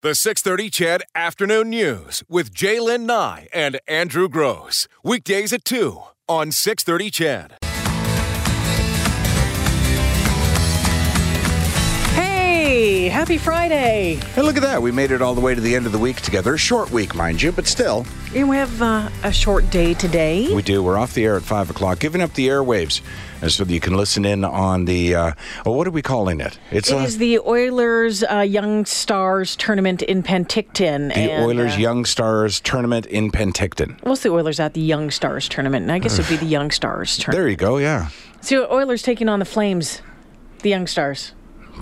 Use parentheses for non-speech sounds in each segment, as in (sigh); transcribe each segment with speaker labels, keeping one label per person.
Speaker 1: The 630 CHED Afternoon News with J'lyn Nye and Andrew Gross. Weekdays at 2 on 630 CHED.
Speaker 2: Hey, happy Friday.
Speaker 3: Hey, look at that. We made it all the way to the end of the week together. Short week, mind you, but still.
Speaker 2: And we have uh, a short day today.
Speaker 3: We do. We're off the air at 5 o'clock, giving up the airwaves uh, so you can listen in on the, uh, oh, what are we calling it?
Speaker 2: It's It is the Oilers uh, Young Stars Tournament in Penticton.
Speaker 3: The and, Oilers uh, Young Stars Tournament in Penticton.
Speaker 2: What's the Oilers at the Young Stars Tournament? And I guess it would be the (sighs) Young Stars Tournament.
Speaker 3: There you go, yeah.
Speaker 2: So Oilers taking on the Flames, the Young Stars.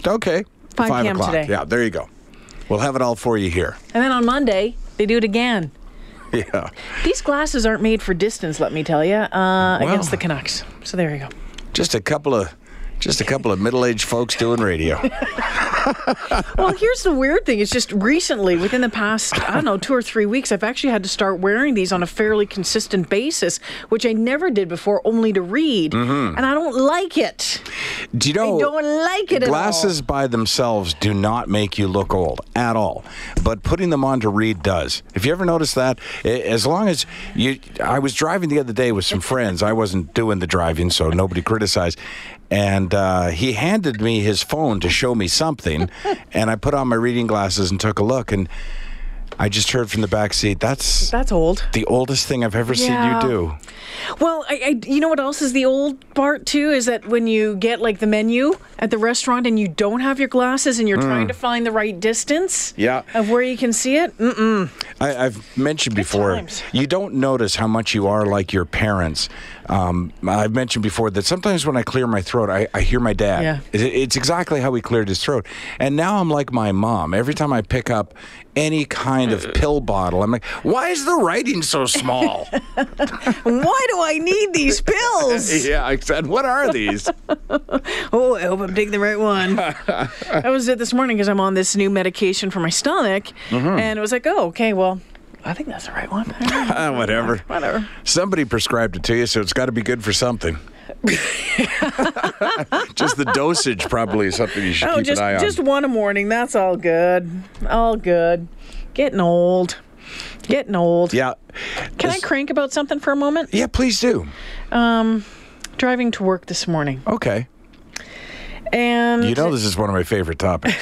Speaker 3: Okay.
Speaker 2: 5,
Speaker 3: 5
Speaker 2: p.m.
Speaker 3: o'clock.
Speaker 2: today.
Speaker 3: Yeah, there you go. We'll have it all for you here.
Speaker 2: And then on Monday, they do it again. (laughs)
Speaker 3: Yeah.
Speaker 2: These glasses aren't made for distance, let me tell you, uh, well, against the Canucks. So there you go.
Speaker 3: Just a couple of just a couple of middle-aged folks doing radio. (laughs) (laughs)
Speaker 2: well, here's the weird thing. It's just recently, within the past, I don't know, two or three weeks, I've actually had to start wearing these on a fairly consistent basis, which I never did before, only to read. Mm-hmm. And I don't like it.
Speaker 3: Do you know?
Speaker 2: I don't like it
Speaker 3: Glasses by themselves do not make you look old at all, but putting them on to read does. If you ever noticed that, as long as you, I was driving the other day with some friends. I wasn't doing the driving, so nobody criticized and uh, he handed me his phone to show me something, (laughs) and I put on my reading glasses and took a look, and I just heard from the back seat. That's
Speaker 2: that's old.
Speaker 3: The oldest thing I've ever yeah. seen you do.
Speaker 2: Well, I, I, you know what else is the old part too is that when you get like the menu at the restaurant and you don't have your glasses and you're mm. trying to find the right distance.
Speaker 3: Yeah.
Speaker 2: Of where you can see it. Mm-mm.
Speaker 3: I, have mentioned Good before. Times. You don't notice how much you are like your parents. Um, I've mentioned before that sometimes when I clear my throat, I, I hear my dad.
Speaker 2: Yeah.
Speaker 3: it's exactly how he cleared his throat. And now I'm like my mom. Every time I pick up any kind of pill bottle, I'm like, why is the writing so small? (laughs)
Speaker 2: why do I need these pills? (laughs)
Speaker 3: yeah, I said, what are these? (laughs)
Speaker 2: oh, I hope I'm taking the right one. I was it this morning because I'm on this new medication for my stomach, mm-hmm. and it was like, oh, okay, well, I think that's the right one.
Speaker 3: Whatever.
Speaker 2: Whatever.
Speaker 3: Somebody prescribed it to you, so it's got to be good for something. (laughs) just the dosage probably is something you should oh, keep
Speaker 2: just,
Speaker 3: an eye on.
Speaker 2: Just one a morning. That's all good. All good. Getting old. Getting old.
Speaker 3: Yeah.
Speaker 2: Can I crank about something for a moment?
Speaker 3: Yeah, please do.
Speaker 2: Um, driving to work this morning.
Speaker 3: Okay.
Speaker 2: And
Speaker 3: you know, this is one of my favorite topics.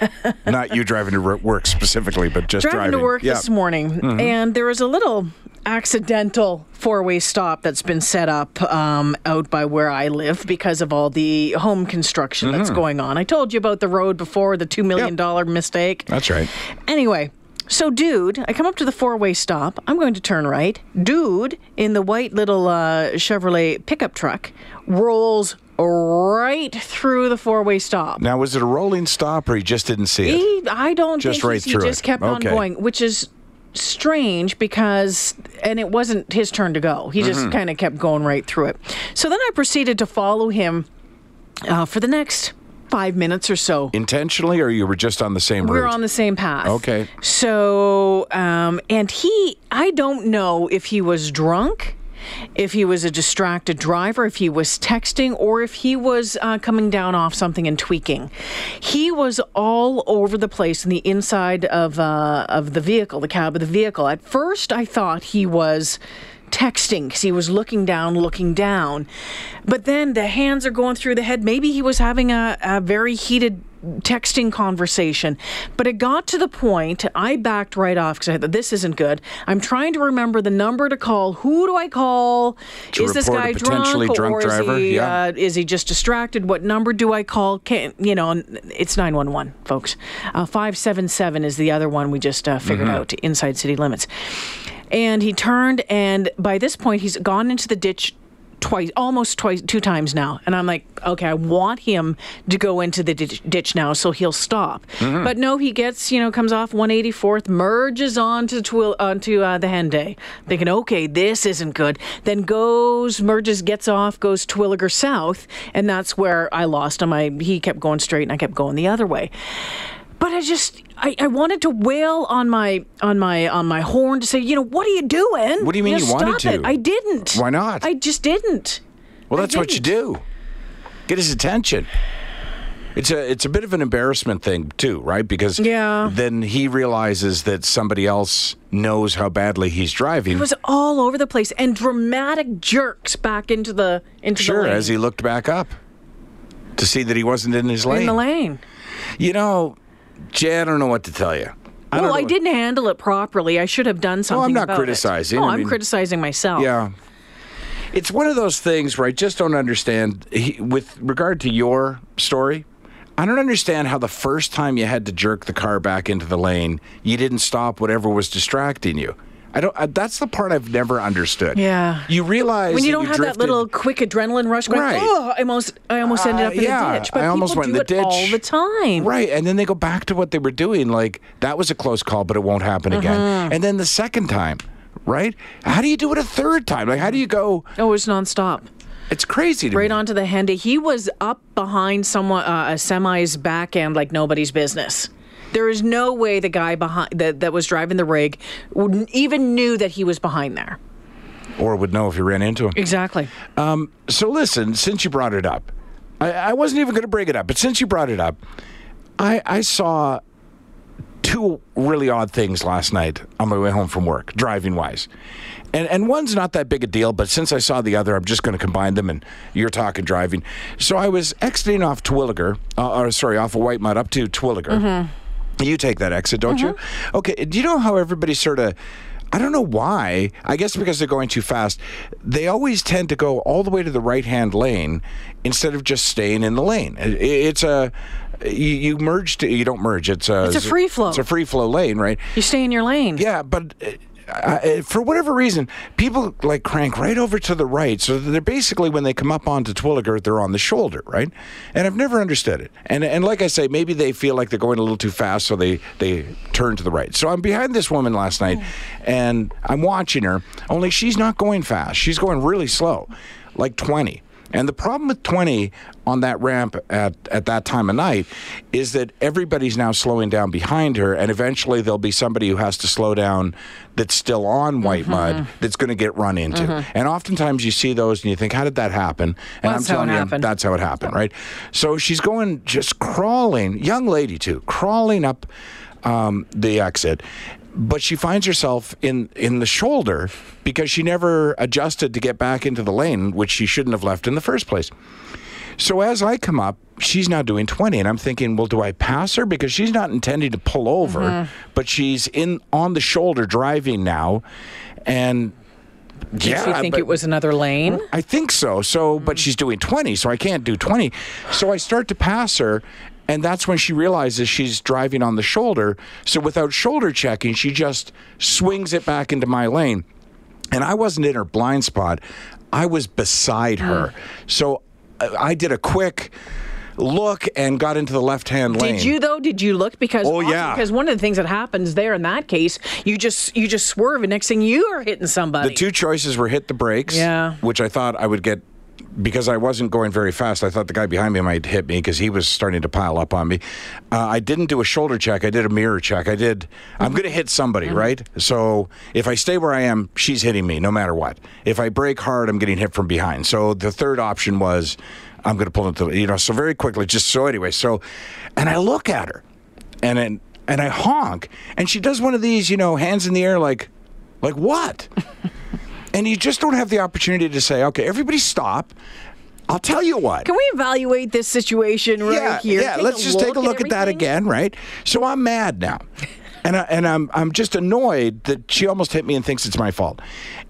Speaker 3: (laughs) Not you driving to work specifically, but just
Speaker 2: driving,
Speaker 3: driving.
Speaker 2: to work this morning, mm-hmm. and there was a little accidental four-way stop that's been set up um, out by where I live because of all the home construction mm-hmm. that's going on. I told you about the road before, the two million dollar yep. mistake.
Speaker 3: That's right.
Speaker 2: Anyway, so, dude, I come up to the four way stop. I'm going to turn right. Dude in the white little uh, Chevrolet pickup truck rolls right through the four way stop.
Speaker 3: Now, was it a rolling stop or he just didn't see it?
Speaker 2: He, I don't
Speaker 3: just
Speaker 2: think
Speaker 3: right
Speaker 2: he,
Speaker 3: through
Speaker 2: he just
Speaker 3: it.
Speaker 2: kept
Speaker 3: okay.
Speaker 2: on going, which is strange because and it wasn't his turn to go he just mm-hmm. kind of kept going right through it so then i proceeded to follow him uh, for the next five minutes or so.
Speaker 3: Intentionally, or you were just on the same
Speaker 2: we
Speaker 3: route?
Speaker 2: We're on the same path.
Speaker 3: Okay.
Speaker 2: So, um, and he, I don't know if he was drunk if he was a distracted driver, if he was texting, or if he was uh, coming down off something and tweaking. He was all over the place in the inside of uh, of the vehicle, the cab of the vehicle. At first, I thought he was texting because he was looking down, looking down. But then the hands are going through the head. Maybe he was having a, a very heated texting conversation. But it got to the point, I backed right off because I thought, this isn't good. I'm trying to remember the number to call. Who do I call?
Speaker 3: To
Speaker 2: is this guy
Speaker 3: drunk?
Speaker 2: drunk
Speaker 3: or driver?
Speaker 2: Is he,
Speaker 3: yeah.
Speaker 2: uh, is he just distracted? What number do I call? Can, you know, it's 911, folks. Uh, 577 is the other one we just uh, figured mm-hmm. out inside city limits. And he turned, and by this point, he's gone into the ditch twice, almost twice, two times now. And I'm like, okay, I want him to go into the ditch now, so he'll stop. Mm-hmm. But no, he gets, you know, comes off 184th, merges onto Twil- onto uh, the Henday, thinking, okay, this isn't good. Then goes, merges, gets off, goes Terwillegar South, and that's where I lost him. I he kept going straight, and I kept going the other way. But I just I, I wanted to wail on my on my on my horn to say, you know, what are you doing?
Speaker 3: What do you mean
Speaker 2: you,
Speaker 3: you wanted
Speaker 2: to?
Speaker 3: It.
Speaker 2: I didn't.
Speaker 3: Why not?
Speaker 2: I just didn't.
Speaker 3: Well, that's what you do. Get his attention. It's a it's a bit of an embarrassment thing too, right? Because
Speaker 2: Yeah.
Speaker 3: then he realizes that somebody else knows how badly he's driving.
Speaker 2: It was all over the place and dramatic jerks back into the into
Speaker 3: sure,
Speaker 2: the lane.
Speaker 3: as he looked back up to see that he wasn't in his lane.
Speaker 2: in the lane.
Speaker 3: You know, Jay, I don't know what to tell you. I
Speaker 2: well, I
Speaker 3: what-
Speaker 2: didn't handle it properly. I should have done something.
Speaker 3: it.
Speaker 2: I'm not
Speaker 3: criticizing.
Speaker 2: Oh,
Speaker 3: I
Speaker 2: I'm
Speaker 3: mean-
Speaker 2: criticizing myself.
Speaker 3: Yeah. It's one of those things where I just don't understand. He, with regard to your story, I don't understand how the first time you had to jerk the car back into the lane, you didn't stop whatever was distracting you. I don't. Uh, that's the part I've never understood.
Speaker 2: Yeah.
Speaker 3: You realize
Speaker 2: When you don't have
Speaker 3: drifted,
Speaker 2: that little quick adrenaline rush, going,
Speaker 3: Right.
Speaker 2: oh, I almost, I almost ended
Speaker 3: Uh,
Speaker 2: up in
Speaker 3: yeah,
Speaker 2: a ditch. But
Speaker 3: I almost
Speaker 2: people
Speaker 3: went in
Speaker 2: do
Speaker 3: the
Speaker 2: it all the time.
Speaker 3: Right, and then they go back to what they were doing. Like that was a close call, but it won't happen
Speaker 2: Mm-hmm.
Speaker 3: again. And then the second time, right? How do you do it a third time? Like how do you go?
Speaker 2: Oh, it's nonstop.
Speaker 3: It's crazy to
Speaker 2: Right
Speaker 3: me.
Speaker 2: onto the Henday. He was up behind someone uh, a semi's back end like nobody's business. There is no way the guy behind that, that was driving the rig even knew that he was behind there.
Speaker 3: or would know if you ran into him.
Speaker 2: Exactly.
Speaker 3: So listen, since you brought it up, I, I wasn't even going to bring it up, but since you brought it up, I, I saw two really odd things last night on my way home from work, driving wise. And, and one's not that big a deal, but since I saw the other, I'm just going to combine them. And you're talking driving. So I was exiting off Twilliger, uh, or sorry, off of Whitemud up to Twilliger. You take that exit, don't you? Okay. Do you know how everybody sort of. I don't know why. I guess because they're going too fast. They always tend to go all the way to the right hand lane instead of just staying in the lane. It's a. You, you merge to, you don't merge. It's a,
Speaker 2: It's a free flow.
Speaker 3: It's a free flow lane, right?
Speaker 2: You stay in your lane.
Speaker 3: Yeah, but uh, I, for whatever reason, people like crank right over to the right. So they're basically when they come up onto Twilliger, they're on the shoulder, right? And I've never understood it. And and like I say, maybe they feel like they're going a little too fast, so they they turn to the right. So I'm behind this woman last night, and I'm watching her. Only she's not going fast. She's going really slow, like 20. And the problem with 20 on that ramp at, at that time of night is that everybody's now slowing down behind her, and eventually there'll be somebody who has to slow down that's still on white
Speaker 2: Mm-hmm.
Speaker 3: mud that's going to get run into. And oftentimes you see those and you think, how did that happen? And
Speaker 2: That's
Speaker 3: I'm telling you,
Speaker 2: happened.
Speaker 3: that's how it happened, right? So she's going, just crawling, young lady too, crawling up um, the exit. But she finds herself in, in the shoulder because she never adjusted to get back into the lane, which she shouldn't have left in the first place. So as I come up, she's now doing 20 and I'm thinking, well, do I pass her because she's not intending to pull over,
Speaker 2: Mm-hmm.
Speaker 3: but she's in on the shoulder driving now and
Speaker 2: Did
Speaker 3: yeah,
Speaker 2: you think
Speaker 3: but-
Speaker 2: it was another lane?
Speaker 3: I think so. So,
Speaker 2: Mm.
Speaker 3: but she's doing 20, so I can't do 20. So I start to pass her, and that's when she realizes she's driving on the shoulder. So without shoulder checking, she just swings it back into my lane. And I wasn't in her blind spot, I was beside her. So uh, I did a quick look and got into the left hand lane.
Speaker 2: Did you though? Did you look? Because
Speaker 3: Oh,
Speaker 2: often-
Speaker 3: yeah.
Speaker 2: Because one of the things that happens there in that case, you just you just swerve, and next thing you are hitting somebody.
Speaker 3: The two choices were hit the brakes,
Speaker 2: Yeah.
Speaker 3: which I thought I would get because I wasn't going very fast. I thought the guy behind me might hit me because he was starting to pile up on me. Uh, I didn't do a shoulder check. I did a mirror check. I did. I'm going to hit somebody, right? So if I stay where I am, she's hitting me no matter what. If I break hard, I'm getting hit from behind. So the third option was I'm going to pull into you know. So very quickly, just so anyway. So, and I look at her, and then and I honk, and she does one of these, you know, hands in the air, like, like what? (laughs) and you just don't have the opportunity to say, okay, everybody stop. I'll tell you what.
Speaker 2: Can we evaluate this situation right
Speaker 3: yeah,
Speaker 2: here?
Speaker 3: yeah.
Speaker 2: Take
Speaker 3: Let's just take a look at, that again, right? So I'm mad now, and I, and I'm I'm just annoyed that she almost hit me and thinks it's my fault,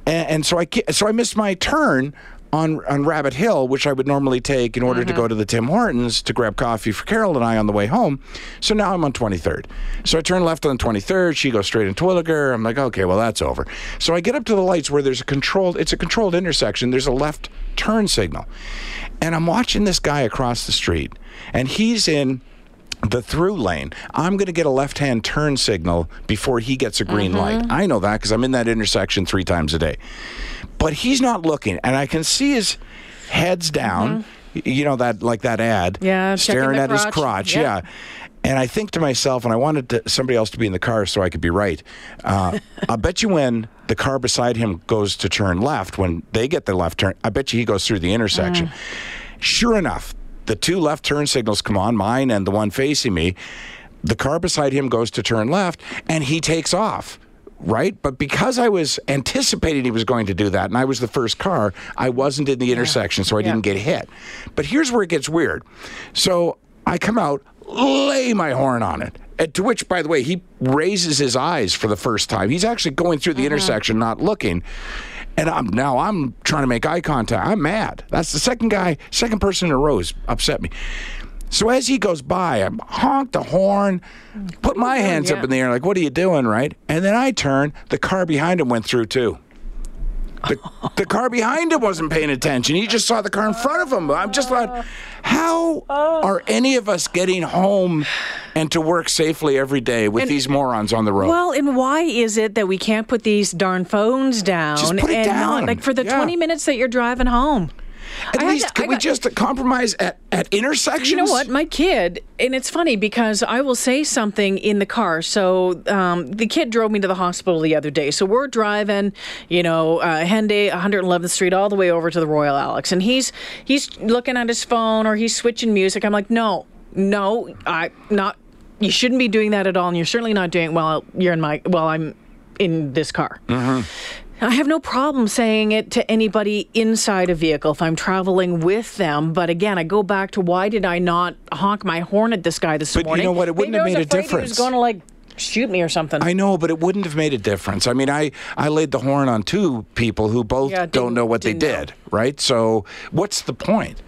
Speaker 3: and, and so I so I missed my turn. On, on Rabbit Hill, which I would normally take in order to
Speaker 2: Mm-hmm.
Speaker 3: go to the Tim Hortons to grab coffee for Carol and I on the way home. So now I'm on 23rd. So I turn left on 23rd. She goes straight into Twilliger. I'm like, okay, well, that's over. So I get up to the lights where there's a controlled, it's a controlled intersection. There's a left turn signal. And I'm watching this guy across the street, and he's in the through lane. I'm going to get a left hand turn signal before he gets a green light. I know that because I'm in that intersection three times a day. But he's not looking, and I can see his head's down. y- You know that like that ad.
Speaker 2: Yeah,
Speaker 3: staring at his
Speaker 2: crotch. Yep.
Speaker 3: Yeah. And I think to myself, and I wanted to, somebody else to be in the car so I could be right. Uh, I bet you when the car beside him goes to turn left, when they get the left turn, I bet you he goes through the intersection.
Speaker 2: Mm.
Speaker 3: Sure enough, the two left turn signals come on, mine and the one facing me. The car beside him goes to turn left, and he takes off. Right, but because I was anticipating he was going to do that, and I was the first car, I wasn't in the intersection, so I
Speaker 2: Yeah.
Speaker 3: didn't get hit. But here's where it gets weird. So I come out, lay my horn on it. And to which, by the way, he raises his eyes for the first time. He's actually going through the uh-huh. intersection, not looking. And I'm now I'm trying to make eye contact. I'm mad. That's the second guy, second person in a row has upset me. So as he goes by, I honk the horn, put my hands up in the air, like, "What are you doing?" Right? And then I turn. The car behind him went through too. The, the car behind him wasn't paying attention. He just saw the car in front of him. I'm just like, how oh. are any of us getting home and to work safely every day with these morons on the road?
Speaker 2: Well, and why is it that we can't put these darn phones down?
Speaker 3: Just put it
Speaker 2: and
Speaker 3: down.
Speaker 2: Not, like for the
Speaker 3: Yeah.
Speaker 2: 20 minutes that you're driving home.
Speaker 3: At
Speaker 2: I
Speaker 3: least,
Speaker 2: to-
Speaker 3: can we just compromise at, at intersections?
Speaker 2: You know what? My kid, and it's funny because I will say something in the car. So um, the kid drove me to the hospital the other day. So we're driving, you know, uh, Henday, 111th Street, all the way over to the Royal Alex, and he's he's looking at his phone or he's switching music. I'm like, no, no, I not. You shouldn't be doing that at all, and you're certainly not doing it while you're in my while I'm in this car. I have no problem saying it to anybody inside a vehicle if I'm traveling with them. But again, I go back to why did I not honk my horn at this guy this
Speaker 3: But you know what? It wouldn't
Speaker 2: Maybe
Speaker 3: have made
Speaker 2: was
Speaker 3: a
Speaker 2: afraid He
Speaker 3: difference.
Speaker 2: was going to like shoot me or something.
Speaker 3: I know, but it wouldn't have made a difference. I mean, I, I laid the horn on two people who both
Speaker 2: Yeah,
Speaker 3: don't know what they
Speaker 2: didn't know.
Speaker 3: right? So what's the point?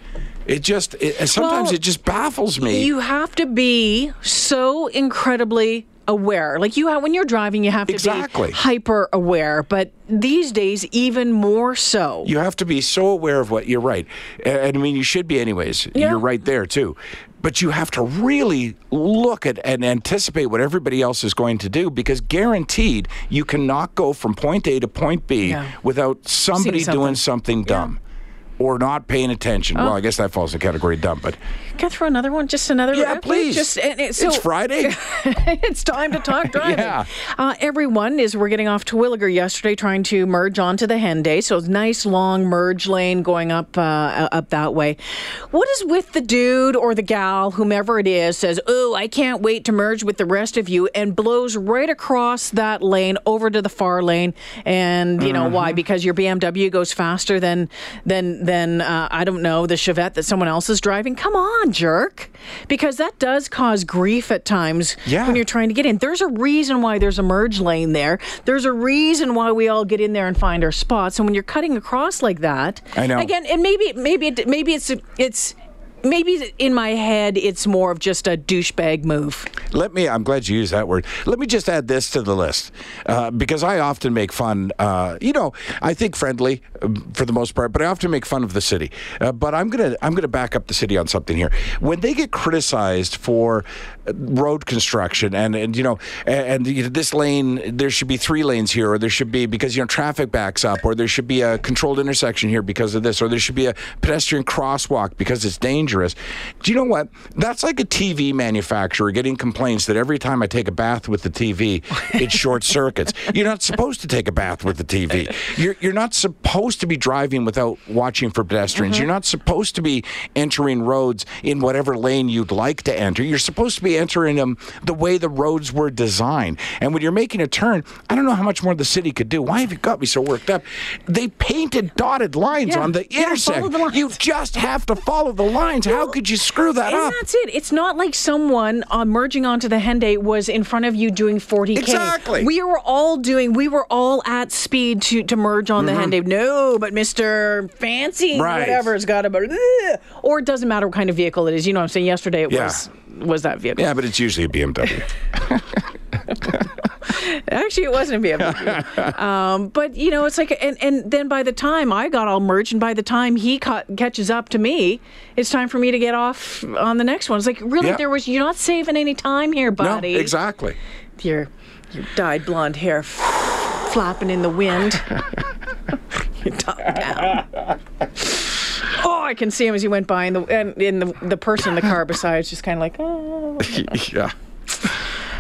Speaker 3: It just it, sometimes
Speaker 2: Well,
Speaker 3: it just baffles me.
Speaker 2: you have to be so incredibly aware. Like you have when you're driving, you have to
Speaker 3: Exactly.
Speaker 2: be hyper aware. But these days, even more so.
Speaker 3: You have to be so aware of what you're right. And I mean, you should be anyways.
Speaker 2: Yeah.
Speaker 3: You're right there too. But you have to really look at and anticipate what everybody else is going to do because guaranteed you cannot go from point A to point B
Speaker 2: Yeah.
Speaker 3: without somebody doing something dumb or not paying attention.
Speaker 2: Oh.
Speaker 3: Well, I guess that falls in the category dumb, but
Speaker 2: Can I throw another one? Just another.
Speaker 3: yeah, please.
Speaker 2: Just it- so,
Speaker 3: it's Friday. (laughs)
Speaker 2: it's time to talk (laughs) driving.
Speaker 3: Yeah.
Speaker 2: Uh, everyone is we're getting off Terwillegar yesterday, trying to merge onto the Henday. So it's nice long merge lane going up uh, up that way. What is with the dude or the gal, whomever it is, says, "Oh, I can't wait to merge with the rest of you," and blows right across that lane over to the far lane. And you know
Speaker 3: Mm-hmm.
Speaker 2: why? Because your BMW goes faster than than than uh, I don't know the Chevette that someone else is driving. Come on, jerk! Because that does cause grief at times
Speaker 3: Yeah.
Speaker 2: when you're trying to get in. There's a reason why there's a merge lane there. There's a reason why we all get in there and find our spots. And when you're cutting across like that,
Speaker 3: I know.
Speaker 2: Again, and maybe maybe it, maybe it's it's maybe in my head it's more of just a douchebag move.
Speaker 3: Let me, I'm glad you used that word. Let me just add this to the list uh, because I often make fun, uh, you know, I think friendly um, for the most part, but I often make fun of the city. Uh, but I'm to I'm gonna back up the city on something here. When they get criticized for road construction and, and you know, and, and this lane, there should be three lanes here, or there should be because, you know, traffic backs up, or there should be a controlled intersection here because of this, or there should be a pedestrian crosswalk because it's dangerous. Do you know what? That's like a TV manufacturer getting complaints that every time I take a bath with the TV, it short (laughs) circuits. You're not supposed to take a bath with the TV. You're, you're not supposed to be driving without watching for pedestrians. Mm-hmm. You're not supposed to be entering roads in whatever lane you'd like to enter. You're supposed to be entering them the way the roads were designed. And when you're making a turn, I don't know how much more the city could do. Why have you got me so worked up? They painted dotted lines
Speaker 2: Yeah.
Speaker 3: on the
Speaker 2: Yeah,
Speaker 3: intersection.
Speaker 2: the.
Speaker 3: You just have to follow the lines. How could you screw that up?
Speaker 2: That's it. It's not like someone uh, merging onto the Henday was in front of you doing 40k.
Speaker 3: Exactly.
Speaker 2: We were all doing. We were all at speed to to merge on the Henday. No, but Mister Fancy
Speaker 3: Mm-hmm. Right.
Speaker 2: whatever has got to. Or it doesn't matter what kind of vehicle it is. You know what I'm saying? Yesterday it
Speaker 3: Yeah.
Speaker 2: was was that vehicle.
Speaker 3: Yeah, but it's usually a BMW. (laughs) (laughs)
Speaker 2: Actually, it wasn't a BMW. um, but you know, it's like, and, and then by the time I got all merged, and by the time he ca- catches up to me, it's time for me to get off on the next one. It's like, really,
Speaker 3: Yeah.
Speaker 2: there was you're not saving any time here, buddy.
Speaker 3: no, exactly.
Speaker 2: Your your dyed blonde hair f- flapping in the wind. (laughs) you top down. Oh, I can see him as he went by, and the and, and the the person in the car beside is just kind of like, oh. (laughs)
Speaker 3: yeah.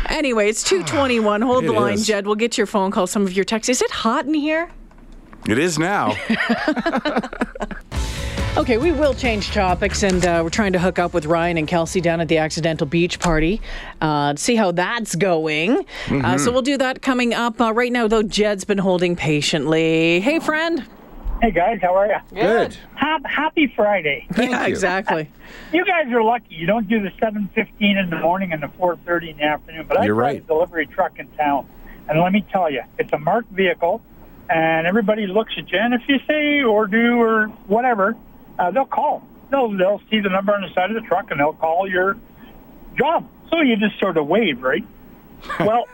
Speaker 2: Anyway, it's 221. Hold the line,
Speaker 3: is.
Speaker 2: Jed. We'll get your phone call, some of your texts. Is it hot in here?
Speaker 3: It is now. (laughs)
Speaker 2: Okay, we will change topics, and uh, we're trying to hook up with Ryan and Kelsey down at the Accidental Beach Party uh, see how that's going.
Speaker 3: Mm-hmm.
Speaker 2: Uh, so we'll do that coming up. Uh, right now, though, Jed's been holding patiently. Hey, friend.
Speaker 4: Hey guys, how are you?
Speaker 3: Good.
Speaker 4: Hap- Happy Friday.
Speaker 2: yeah,
Speaker 3: you.
Speaker 2: exactly. (laughs)
Speaker 4: You guys are lucky. You don't do the 7:15 in the morning and the 4:30 in the afternoon. But I
Speaker 3: You're
Speaker 4: drive
Speaker 3: right.
Speaker 4: a delivery truck in town, and let me tell you, it's a marked vehicle, and everybody looks at you. And if you say or do or whatever, uh, they'll call. They'll they'll see the number on the side of the truck, and they'll call your job. So you just sort of wave, right? (laughs) Well,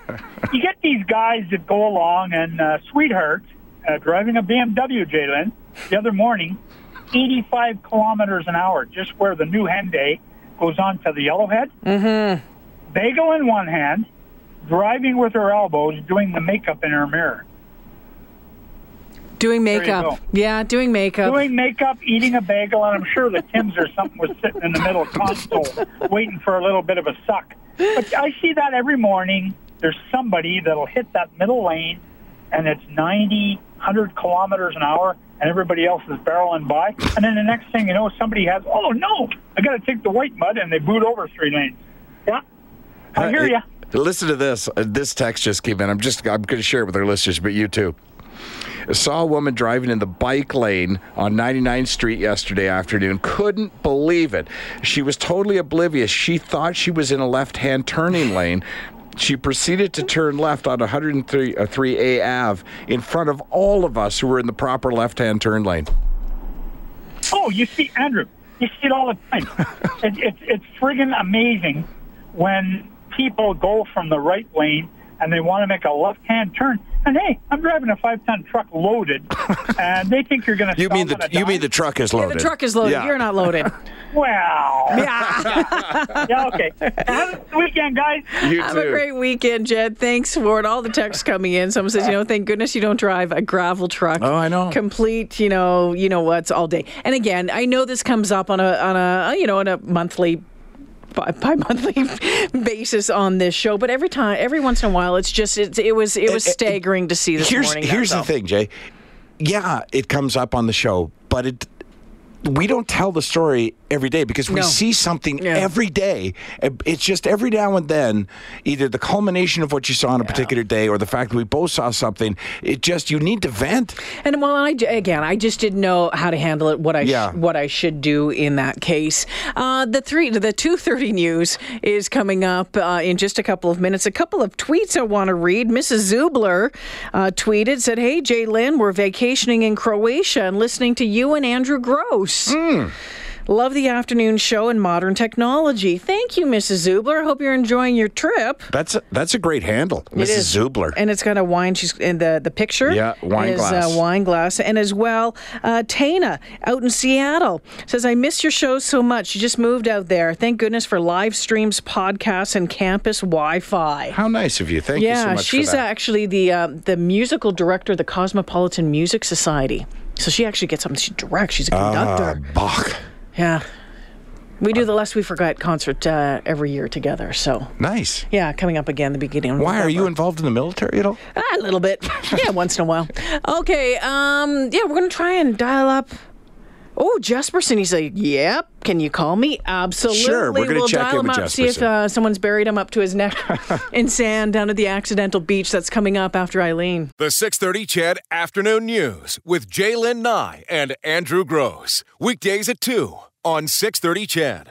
Speaker 4: you get these guys that go along and uh, sweetheart uh, driving a BMW, J'lyn, the other morning, 85 kilometers an hour, just where the new Henday goes on to the Yellowhead. Mm-hmm. Bagel in one hand, driving with her elbows, doing the makeup in her mirror.
Speaker 2: Doing makeup. Yeah, doing makeup.
Speaker 4: Doing makeup, eating a bagel, and I'm sure the Tim's or something was sitting in the middle console waiting for a little bit of a suck. But I see that every morning. There's somebody that'll hit that middle lane, and it's 90, 100 kilometers an hour, and everybody else is barreling by. And then the next thing you know, somebody has, oh no, I got to take the Whitemud, and they boot over three lanes. Yeah, I hear
Speaker 3: Uh,
Speaker 4: you.
Speaker 3: Listen to this. Uh, this text just came in. I'm just I'm going to share it with our listeners, but you too. Saw a woman driving in the bike lane on 99th Street yesterday afternoon. Couldn't believe it. She was totally oblivious. She thought she was in a left-hand turning lane. She proceeded to turn left on 103 uh, 3A Ave in front of all of us who were in the proper left-hand turn lane.
Speaker 4: Oh, you see, Andrew, you see it all the time. (laughs) it, it's it's friggin' amazing when people go from the right lane and they want to make a left-hand turn. And hey, I'm driving a five-ton truck loaded, (laughs) and they think you're going to.
Speaker 3: You mean the you mean the truck is
Speaker 2: Yeah,
Speaker 3: loaded?
Speaker 2: the truck is loaded.
Speaker 3: Yeah.
Speaker 2: You're not loaded. (laughs)
Speaker 4: Well, (laughs)
Speaker 2: yeah.
Speaker 4: yeah, okay. Have a good weekend, guys.
Speaker 3: You
Speaker 2: Have
Speaker 3: too.
Speaker 2: a great weekend, Jed. Thanks for it. All the texts coming in. Someone says, you know, thank goodness you don't drive a gravel truck.
Speaker 3: Oh, I know.
Speaker 2: Complete, you know, you know what's all day. And again, I know this comes up on a on a you know on a monthly bi- bi-monthly (laughs) basis on this show, but every time, every once in a while, it's just it, it was it was staggering to see this
Speaker 3: here's
Speaker 2: morning.
Speaker 3: here's
Speaker 2: that's
Speaker 3: the thing, Jay. Yeah, it comes up on the show, but it we don't tell the story every day because we
Speaker 2: No.
Speaker 3: see something
Speaker 2: Yeah.
Speaker 3: every day. It's just every now and then, either the culmination of what you saw on a particular day or the fact that we both saw something. It just you need to vent.
Speaker 2: And well, I again, I just didn't know how to handle it. What I sh- what I should do in that case. Uh, the three, the two thirty news is coming up uh, in just a couple of minutes. A couple of tweets I want to read. Mrs. Zubler uh, tweeted said, "Hey J'lyn, we're vacationing in Croatia and listening to you and Andrew Gross." Love the afternoon show and modern technology. Thank you, Mrs. Zubler. I hope you're enjoying your trip.
Speaker 3: That's a, that's a great handle,
Speaker 2: It
Speaker 3: Mrs.
Speaker 2: is.
Speaker 3: Zubler.
Speaker 2: And it's got a wine. She's in the the picture.
Speaker 3: Yeah, wine
Speaker 2: is,
Speaker 3: glass.
Speaker 2: Uh, wine glass, and as well, uh, Tana out in Seattle says, "I miss your show so much. She just moved out there. Thank goodness for live streams, podcasts, and campus Wi-Fi."
Speaker 3: How nice of you. Thank you so
Speaker 2: yeah, she's
Speaker 3: for that.
Speaker 2: actually the uh, the musical director of the Cosmopolitan Music Society. So she actually gets something. She directs. She's a conductor.
Speaker 3: Ah, Bach.
Speaker 2: yeah. We do the Lest We Forget concert uh, every year together. So,
Speaker 3: Nice.
Speaker 2: yeah, coming up again the beginning of
Speaker 3: Why are you involved in the military at all?
Speaker 2: Ah, a little bit. (laughs) yeah, once in a while. Okay. Um. Yeah, we're gonna try and dial up. Oh, Jespersen. He's like, "Yep. Can you call me? Absolutely.
Speaker 3: Sure, we're gonna
Speaker 2: we'll
Speaker 3: check
Speaker 2: dial
Speaker 3: in
Speaker 2: him
Speaker 3: with
Speaker 2: up. See if uh, someone's buried him up to his neck (laughs) in sand down at the accidental beach. That's coming up after Eileen.
Speaker 1: The 630 CHED Afternoon News with J'lyn Nye and Andrew Gross. Weekdays at 2 on 630 CHED.